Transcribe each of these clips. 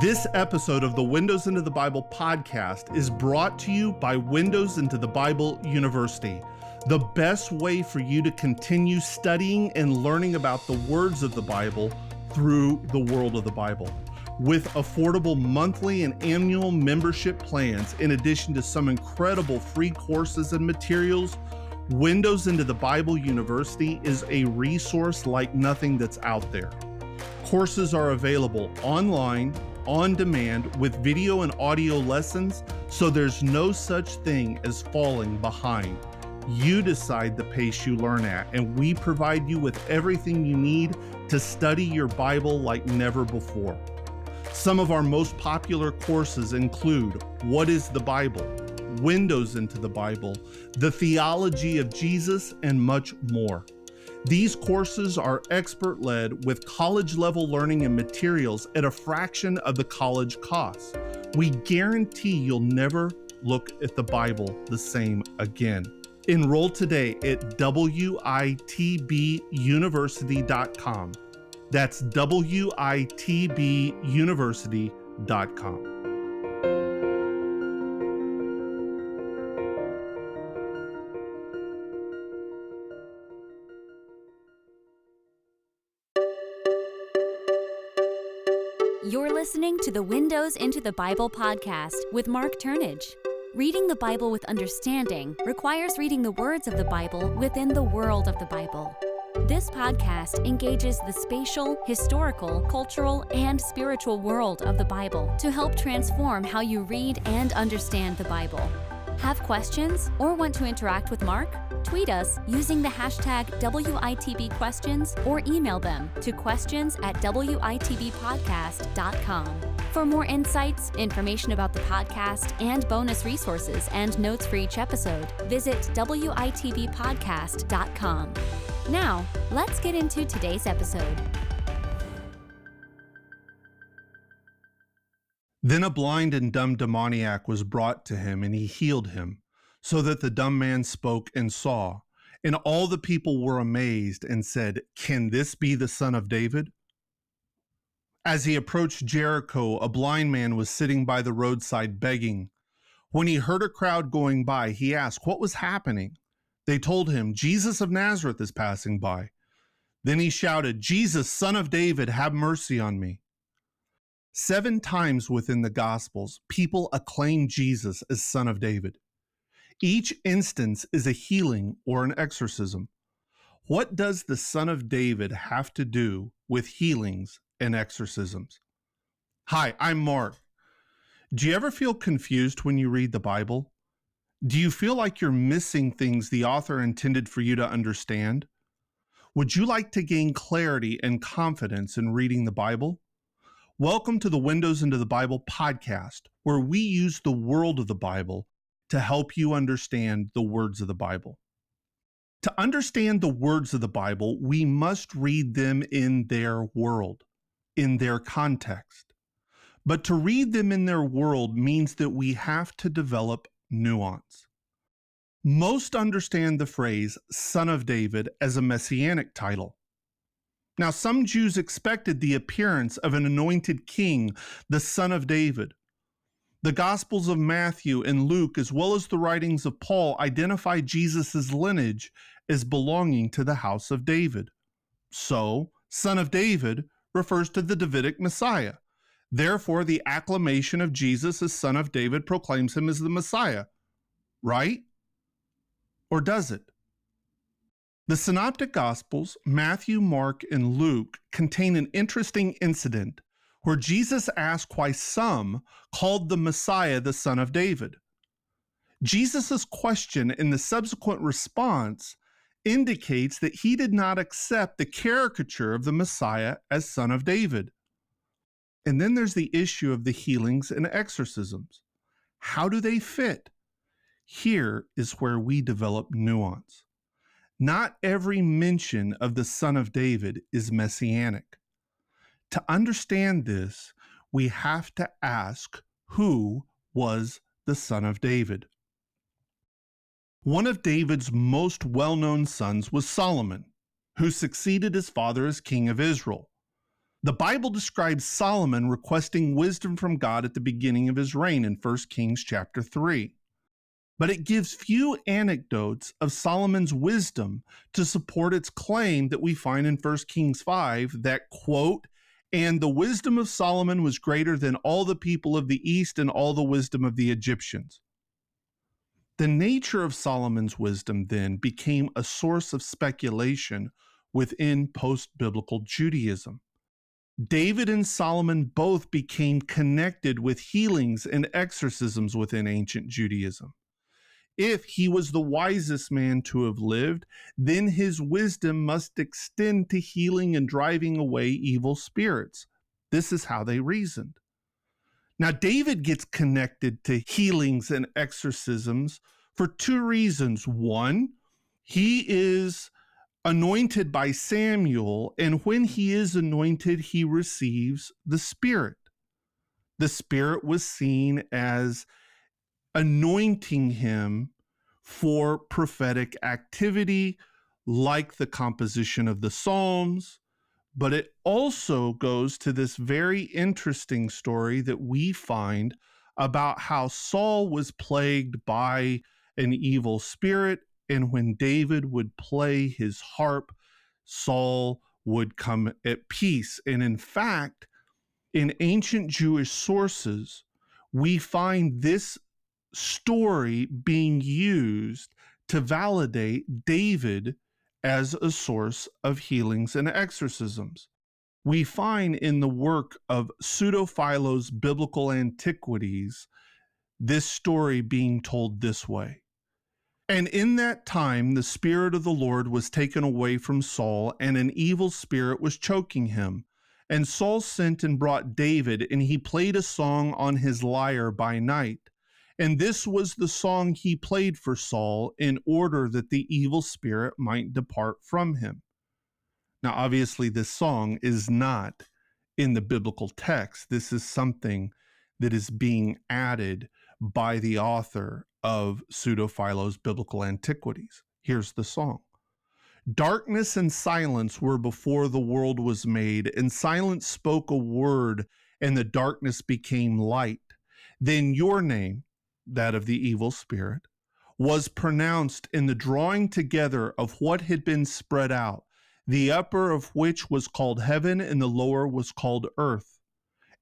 This episode of the Windows into the Bible podcast is brought to you by Windows into the Bible University, the best way for you to continue studying and learning about the words of the Bible through the world of the Bible. With affordable monthly and annual membership plans, in addition to some incredible free courses and materials, Windows into the Bible University is a resource like nothing that's out there. Courses are available online on demand with video and audio lessons, so there's no such thing as falling behind. You decide the pace you learn at, and we provide you with everything you need to study your Bible like never before. Some of our most popular courses include What is the Bible? Windows into the Bible, the theology of Jesus, and much more. These courses are expert led with college level learning and materials at a fraction of the college cost. We guarantee you'll never look at the Bible the same again. Enroll today at witbuniversity.com. That's witbuniversity.com. You're listening to the Windows into the Bible podcast with Marc Turnage. Reading the Bible with understanding requires reading the words of the Bible within the world of the Bible. This podcast engages the spatial, historical, cultural, and spiritual world of the Bible to help transform how you read and understand the Bible. Have questions or want to interact with Marc? Tweet us using the hashtag WITBquestions or email them to questions at WITBpodcast.com. For more insights, information about the podcast, and bonus resources and notes for each episode, visit WITBpodcast.com. Now, let's get into today's episode. Then a blind and dumb demoniac was brought to him, and he healed him, so that the dumb man spoke and saw. And all the people were amazed and said, Can this be the son of David? As he approached Jericho, a blind man was sitting by the roadside begging. When he heard a crowd going by, he asked what was happening. They told him, Jesus of Nazareth is passing by. Then he shouted, Jesus, son of David, have mercy on me. Seven times within the Gospels, people acclaim Jesus as Son of David. Each instance is a healing or an exorcism. What does the Son of David have to do with healings and exorcisms? Hi, I'm Marc. Do you ever feel confused when you read the Bible? Do you feel like you're missing things the author intended for you to understand? Would you like to gain clarity and confidence in reading the Bible? Welcome to the Windows into the Bible podcast, where we use the world of the Bible to help you understand the words of the Bible. To understand the words of the Bible, we must read them in their world, in their context. But to read them in their world means that we have to develop nuance. Most understand the phrase Son of David as a messianic title. Now, some Jews expected the appearance of an anointed king, the son of David. The Gospels of Matthew and Luke, as well as the writings of Paul, identify Jesus' lineage as belonging to the house of David. So, son of David refers to the Davidic Messiah. Therefore, the acclamation of Jesus as son of David proclaims him as the Messiah. Right? Or does it? The Synoptic Gospels, Matthew, Mark, and Luke, contain an interesting incident where Jesus asked why some called the Messiah the Son of David. Jesus' question and the subsequent response indicates that he did not accept the caricature of the Messiah as Son of David. And then there's the issue of the healings and exorcisms. How do they fit? Here is where we develop nuance. Not every mention of the Son of David is messianic. To understand this, we have to ask who was the Son of David. One of David's most well known sons was Solomon, who succeeded his father as king of Israel. The Bible describes Solomon requesting wisdom from God at the beginning of his reign in 1 Kings chapter 3. But it gives few anecdotes of Solomon's wisdom to support its claim that we find in 1 Kings 5 that, quote, and the wisdom of Solomon was greater than all the people of the East and all the wisdom of the Egyptians. The nature of Solomon's wisdom then became a source of speculation within post biblical Judaism. David and Solomon both became connected with healings and exorcisms within ancient Judaism. If he was the wisest man to have lived, then his wisdom must extend to healing and driving away evil spirits. This is how they reasoned. Now, David gets connected to healings and exorcisms for two reasons. One, he is anointed by Samuel, and when he is anointed, he receives the Spirit. The Spirit was seen as anointing him for prophetic activity, like the composition of the Psalms. But it also goes to this very interesting story that we find about how Saul was plagued by an evil spirit. And when David would play his harp, Saul would come at peace. And in fact, in ancient Jewish sources, we find this story being used to validate David as a source of healings and exorcisms. We find in the work of Pseudo-Philo's Biblical Antiquities this story being told this way. And in that time, the Spirit of the Lord was taken away from Saul, and an evil spirit was choking him. And Saul sent and brought David, and he played a song on his lyre by night. And this was the song he played for Saul in order that the evil spirit might depart from him. Now, obviously, this song is not in the biblical text. This is something that is being added by the author of Pseudo-Philo's Biblical Antiquities. Here's the song. Darkness and silence were before the world was made, and silence spoke a word, and the darkness became light. Then your name, that of the evil spirit, was pronounced in the drawing together of what had been spread out, the upper of which was called heaven, and the lower was called earth.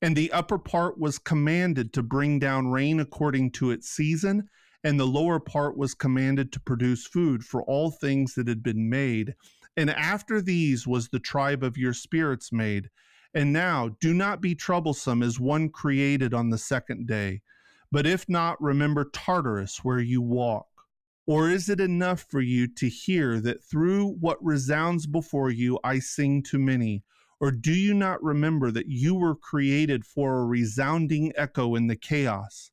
And the upper part was commanded to bring down rain according to its season, and the lower part was commanded to produce food for all things that had been made. And after these was the tribe of your spirits made. And now do not be troublesome as one created on the second day. But if not, remember Tartarus where you walk. Or is it enough for you to hear that through what resounds before you I sing to many? Or do you not remember that you were created for a resounding echo in the chaos?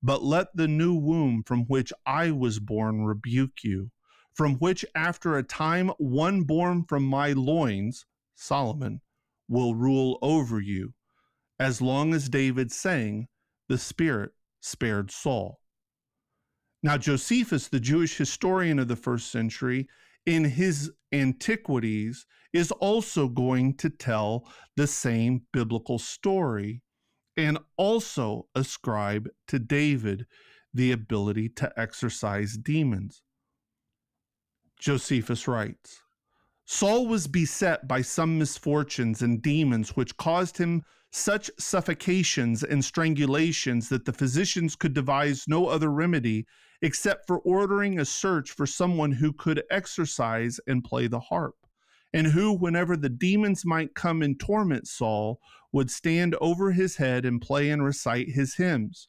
But let the new womb from which I was born rebuke you, from which after a time one born from my loins, Solomon, will rule over you, as long as David sang, The Spirit spared Saul. Now, Josephus, the Jewish historian of the first century, in his Antiquities, is also going to tell the same biblical story and also ascribe to David the ability to exorcise demons. Josephus writes Saul was beset by some misfortunes and demons which caused him such suffocations and strangulations that the physicians could devise no other remedy except for ordering a search for someone who could exorcise and play the harp, and who, whenever the demons might come and torment Saul, would stand over his head and play and recite his hymns.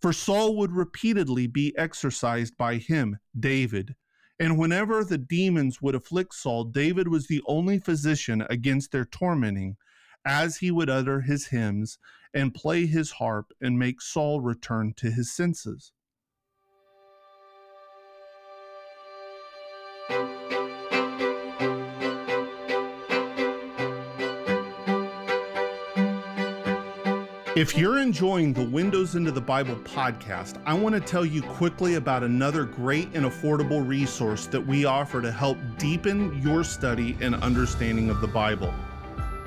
For Saul would repeatedly be exorcised by him, David. And whenever the demons would afflict Saul, David was the only physician against their tormenting as he would utter his hymns and play his harp and make Saul return to his senses. If you're enjoying the Windows into the Bible podcast, I want to tell you quickly about another great and affordable resource that we offer to help deepen your study and understanding of the Bible.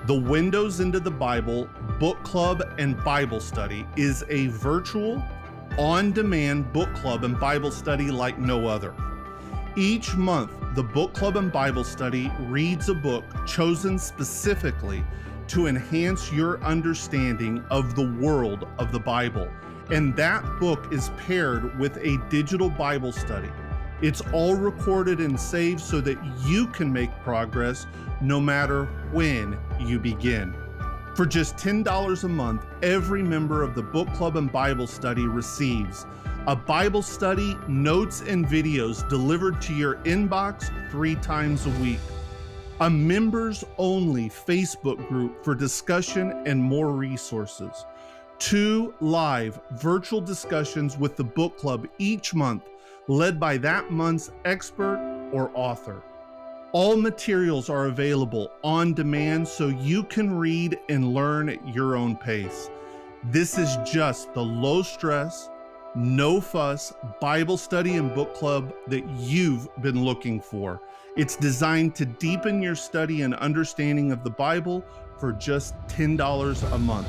The Windows into the Bible Book Club and Bible Study is a virtual, on demand book club and Bible study like no other. Each month, the Book Club and Bible Study reads a book chosen specifically to enhance your understanding of the world of the Bible. And that book is paired with a digital Bible study. It's all recorded and saved so that you can make progress no matter when you begin. For just $10 a month, every member of the book club and Bible study receives a Bible study, notes, and videos delivered to your inbox three times a week, a members only Facebook group for discussion and more resources, two live virtual discussions with the book club each month led by that month's expert or author. All materials are available on demand so you can read and learn at your own pace. This is just the low stress, no fuss Bible study and book club that you've been looking for. It's designed to deepen your study and understanding of the Bible for just $10 a month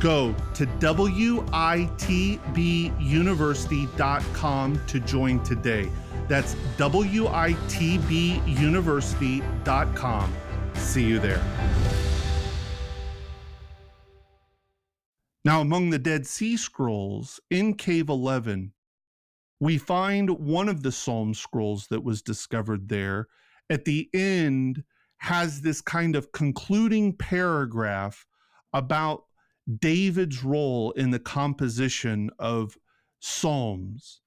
go to witbuniversity.com to join today. That's witbuniversity.com. See you there. Now, among the Dead Sea Scrolls in Cave 11, we find one of the Psalm scrolls that was discovered there at the end has this kind of concluding paragraph about David's role in the composition of Psalms.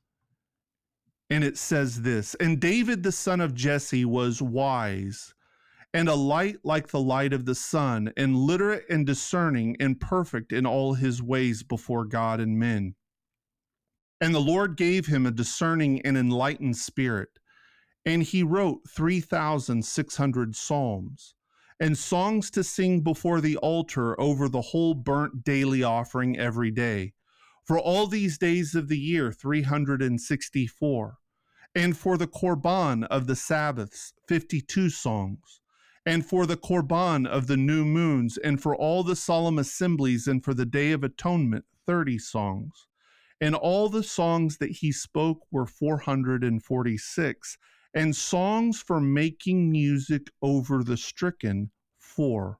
And it says this And David, the son of Jesse, was wise and a light like the light of the sun, and literate and discerning and perfect in all his ways before God and men. And the Lord gave him a discerning and enlightened spirit, and he wrote 3,600 psalms and songs to sing before the altar over the whole burnt daily offering every day. For all these days of the year, 364. And for the Korban of the Sabbaths, 52 songs. And for the Korban of the new moons, and for all the solemn assemblies, and for the Day of Atonement, 30 songs. And all the songs that he spoke were 446 and songs for making music over the stricken, four.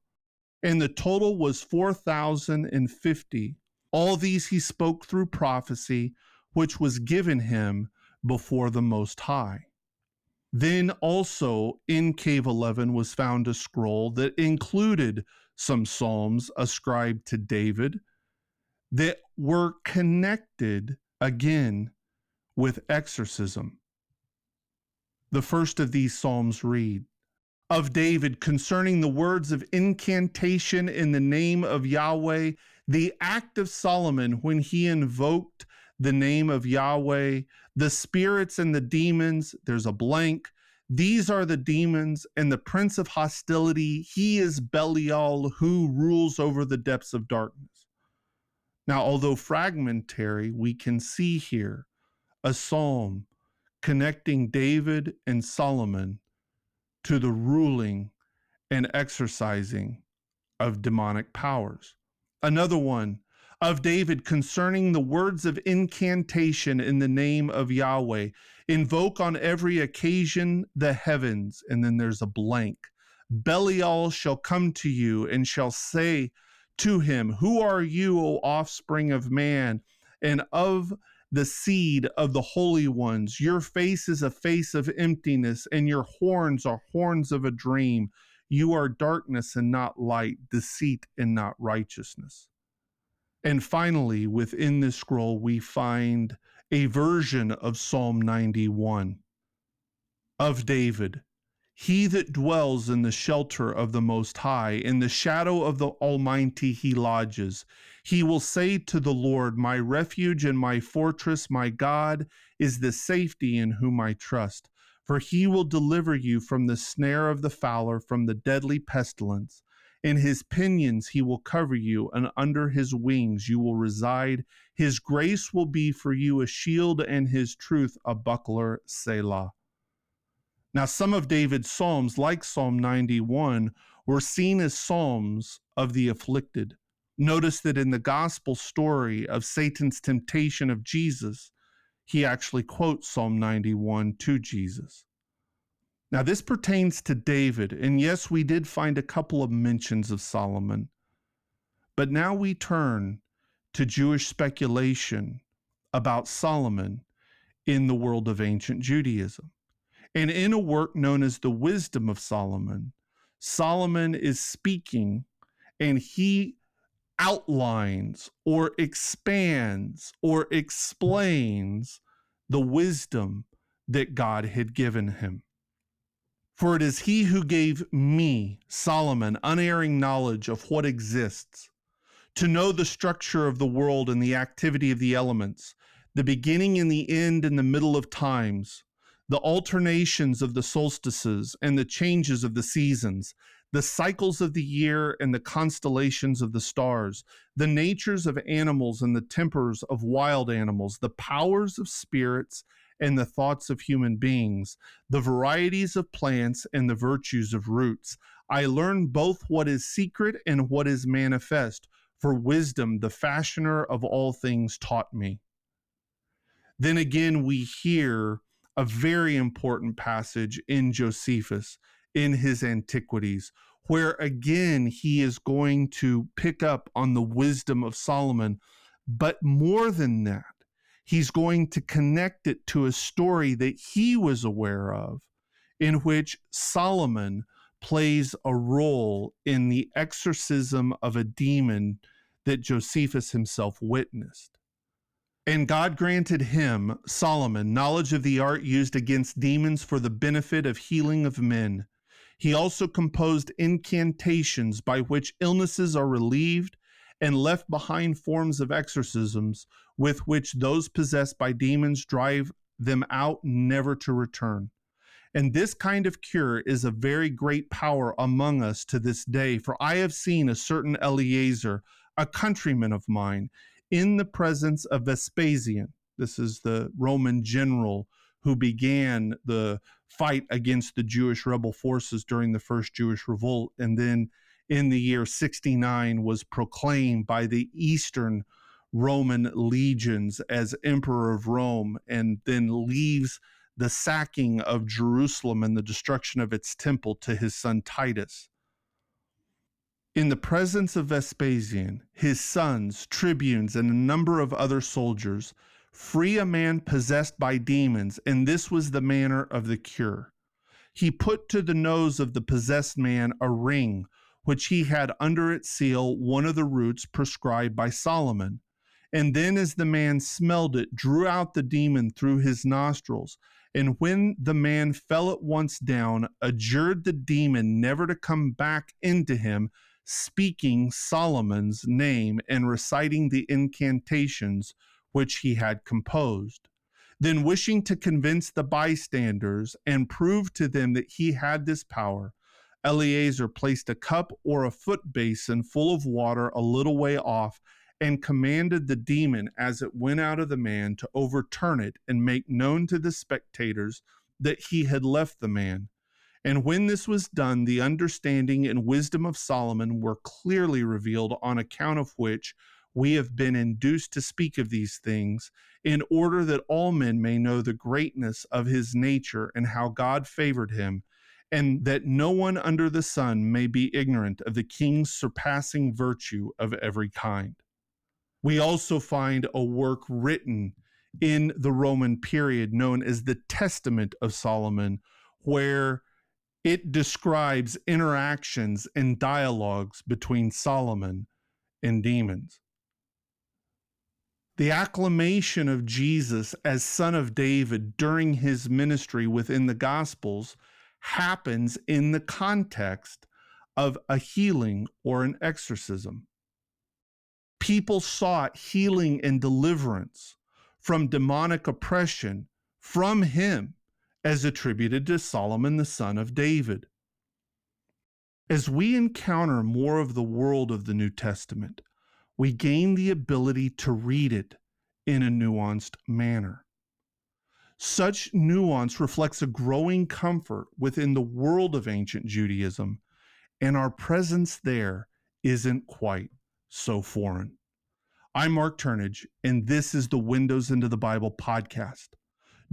And the total was 4,050. All these he spoke through prophecy, which was given him before the Most High. Then also in Cave 11 was found a scroll that included some psalms ascribed to David that were connected again with exorcism. The first of these psalms read of David concerning the words of incantation in the name of Yahweh, the act of Solomon when he invoked the name of Yahweh, the spirits and the demons, there's a blank. These are the demons and the prince of hostility. He is Belial who rules over the depths of darkness. Now, although fragmentary, we can see here a psalm connecting David and Solomon to the ruling and exorcising of demonic powers. Another one of David concerning the words of incantation in the name of Yahweh. Invoke on every occasion the heavens, and then there's a blank. Belial shall come to you and shall say to him, Who are you, O offspring of man? And of the seed of the holy ones. Your face is a face of emptiness, and your horns are horns of a dream. You are darkness and not light, deceit and not righteousness. And finally, within this scroll, we find a version of Psalm 91 of David. He that dwells in the shelter of the Most High, in the shadow of the Almighty, he lodges. He will say to the Lord, My refuge and my fortress, my God, is the safety in whom I trust. For he will deliver you from the snare of the fowler, from the deadly pestilence. In his pinions he will cover you, and under his wings you will reside. His grace will be for you a shield, and his truth a buckler, Selah. Now, some of David's Psalms, like Psalm 91, were seen as psalms of the afflicted. Notice that in the gospel story of Satan's temptation of Jesus, he actually quotes Psalm 91 to Jesus. Now, this pertains to David, and yes, we did find a couple of mentions of Solomon. But now we turn to Jewish speculation about Solomon in the world of ancient Judaism. And in a work known as the Wisdom of Solomon, Solomon is speaking and he outlines or expands or explains the wisdom that God had given him. For it is he who gave me, Solomon, unerring knowledge of what exists, to know the structure of the world and the activity of the elements, the beginning and the end and the middle of times, the alternations of the solstices and the changes of the seasons, the cycles of the year and the constellations of the stars, the natures of animals and the tempers of wild animals, the powers of spirits and the thoughts of human beings, the varieties of plants and the virtues of roots. I learned both what is secret and what is manifest, for wisdom, the fashioner of all things, taught me. Then again, we hear a very important passage in Josephus in his Antiquities, where again he is going to pick up on the wisdom of Solomon. But more than that, he's going to connect it to a story that he was aware of, in which Solomon plays a role in the exorcism of a demon that Josephus himself witnessed. And God granted him, Solomon, knowledge of the art used against demons for the benefit of healing of men. He also composed incantations by which illnesses are relieved and left behind forms of exorcisms with which those possessed by demons drive them out never to return. And this kind of cure is a very great power among us to this day. For I have seen a certain Eleazar, a countryman of mine, in the presence of Vespasian. This is the Roman general who began the fight against the Jewish rebel forces during the first Jewish revolt. And then in the year 69 was proclaimed by the Eastern Roman legions as emperor of Rome, and then leaves the sacking of Jerusalem and the destruction of its temple to his son Titus. In the presence of Vespasian, his sons, tribunes, and a number of other soldiers, free a man possessed by demons, and this was the manner of the cure. He put to the nose of the possessed man a ring, which he had under its seal one of the roots prescribed by Solomon. And then, as the man smelled it, drew out the demon through his nostrils. And when the man fell at once down, adjured the demon never to come back into him, speaking Solomon's name and reciting the incantations which he had composed. Then, wishing to convince the bystanders and prove to them that he had this power, Eleazar placed a cup or a foot basin full of water a little way off and commanded the demon as it went out of the man to overturn it and make known to the spectators that he had left the man. And when this was done, the understanding and wisdom of Solomon were clearly revealed, on account of which we have been induced to speak of these things, in order that all men may know the greatness of his nature and how God favored him, and that no one under the sun may be ignorant of the king's surpassing virtue of every kind. We also find a work written in the Roman period known as the Testament of Solomon, where it describes interactions and dialogues between Solomon and demons. The acclamation of Jesus as Son of David during his ministry within the Gospels happens in the context of a healing or an exorcism. People sought healing and deliverance from demonic oppression from him as attributed to Solomon, the son of David. As we encounter more of the world of the New Testament, we gain the ability to read it in a nuanced manner. Such nuance reflects a growing comfort within the world of ancient Judaism and our presence there isn't quite so foreign. I'm Marc Turnage, and this is the Windows into the Bible podcast.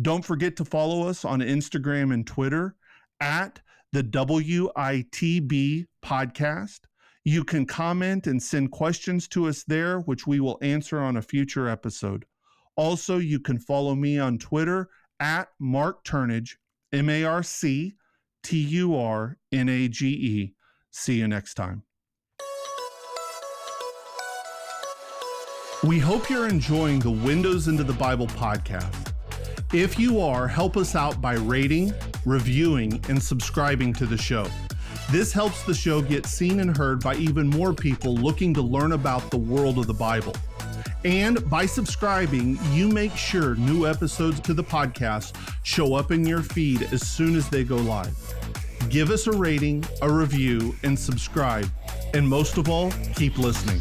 Don't forget to follow us on Instagram and Twitter at the WITB podcast. You can comment and send questions to us there, which we will answer on a future episode. Also, you can follow me on Twitter at Marc Turnage, M A R C T U R N A G E. See you next time. We hope you're enjoying the Windows into the Bible podcast. If you are, help us out by rating, reviewing, and subscribing to the show. This helps the show get seen and heard by even more people looking to learn about the world of the Bible. And by subscribing, you make sure new episodes to the podcast show up in your feed as soon as they go live. Give us a rating, a review, and subscribe. And most of all, keep listening.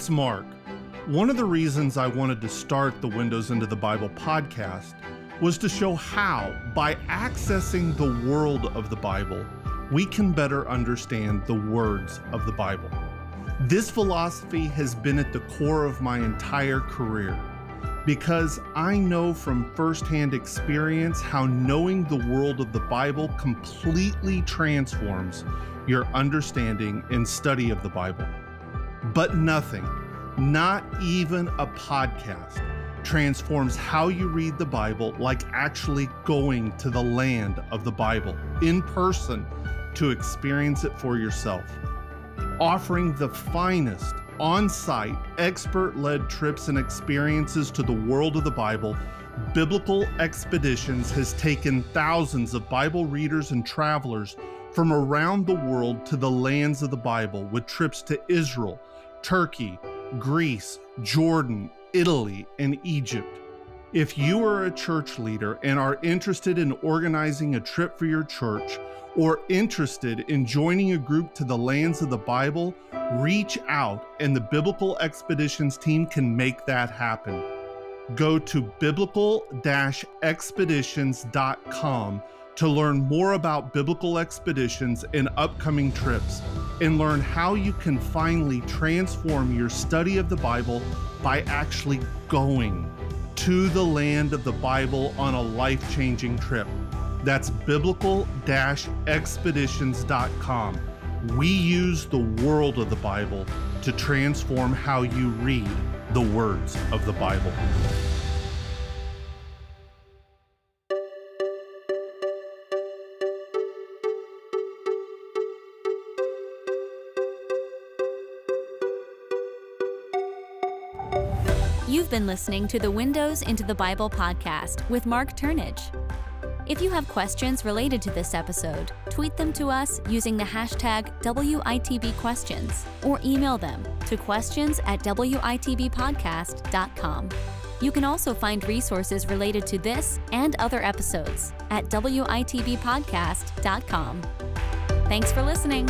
It's Marc. One of the reasons I wanted to start the Windows into the Bible podcast was to show how, by accessing the world of the Bible, we can better understand the words of the Bible. This philosophy has been at the core of my entire career because I know from firsthand experience how knowing the world of the Bible completely transforms your understanding and study of the Bible. But nothing, not even a podcast, transforms how you read the Bible like actually going to the land of the Bible in person to experience it for yourself. Offering the finest on site, expert led trips and experiences to the world of the Bible, Biblical Expeditions has taken thousands of Bible readers and travelers from around the world to the lands of the Bible with trips to Israel Turkey, Greece, Jordan, Italy, and Egypt. If you are a church leader and are interested in organizing a trip for your church or interested in joining a group to the lands of the Bible, reach out and the Biblical Expeditions team can make that happen. Go to biblical expeditions.com to learn more about biblical expeditions and upcoming trips, and learn how you can finally transform your study of the Bible by actually going to the land of the Bible on a life changing trip. That's biblical expeditions.com. We use the world of the Bible to transform how you read the words of the Bible. Been listening to the Windows into the Bible podcast with Marc Turnage. If you have questions related to this episode, tweet them to us using the hashtag WITBQuestions or email them to questions at WITBpodcast.com. You can also find resources related to this and other episodes at WITBpodcast.com. Thanks for listening.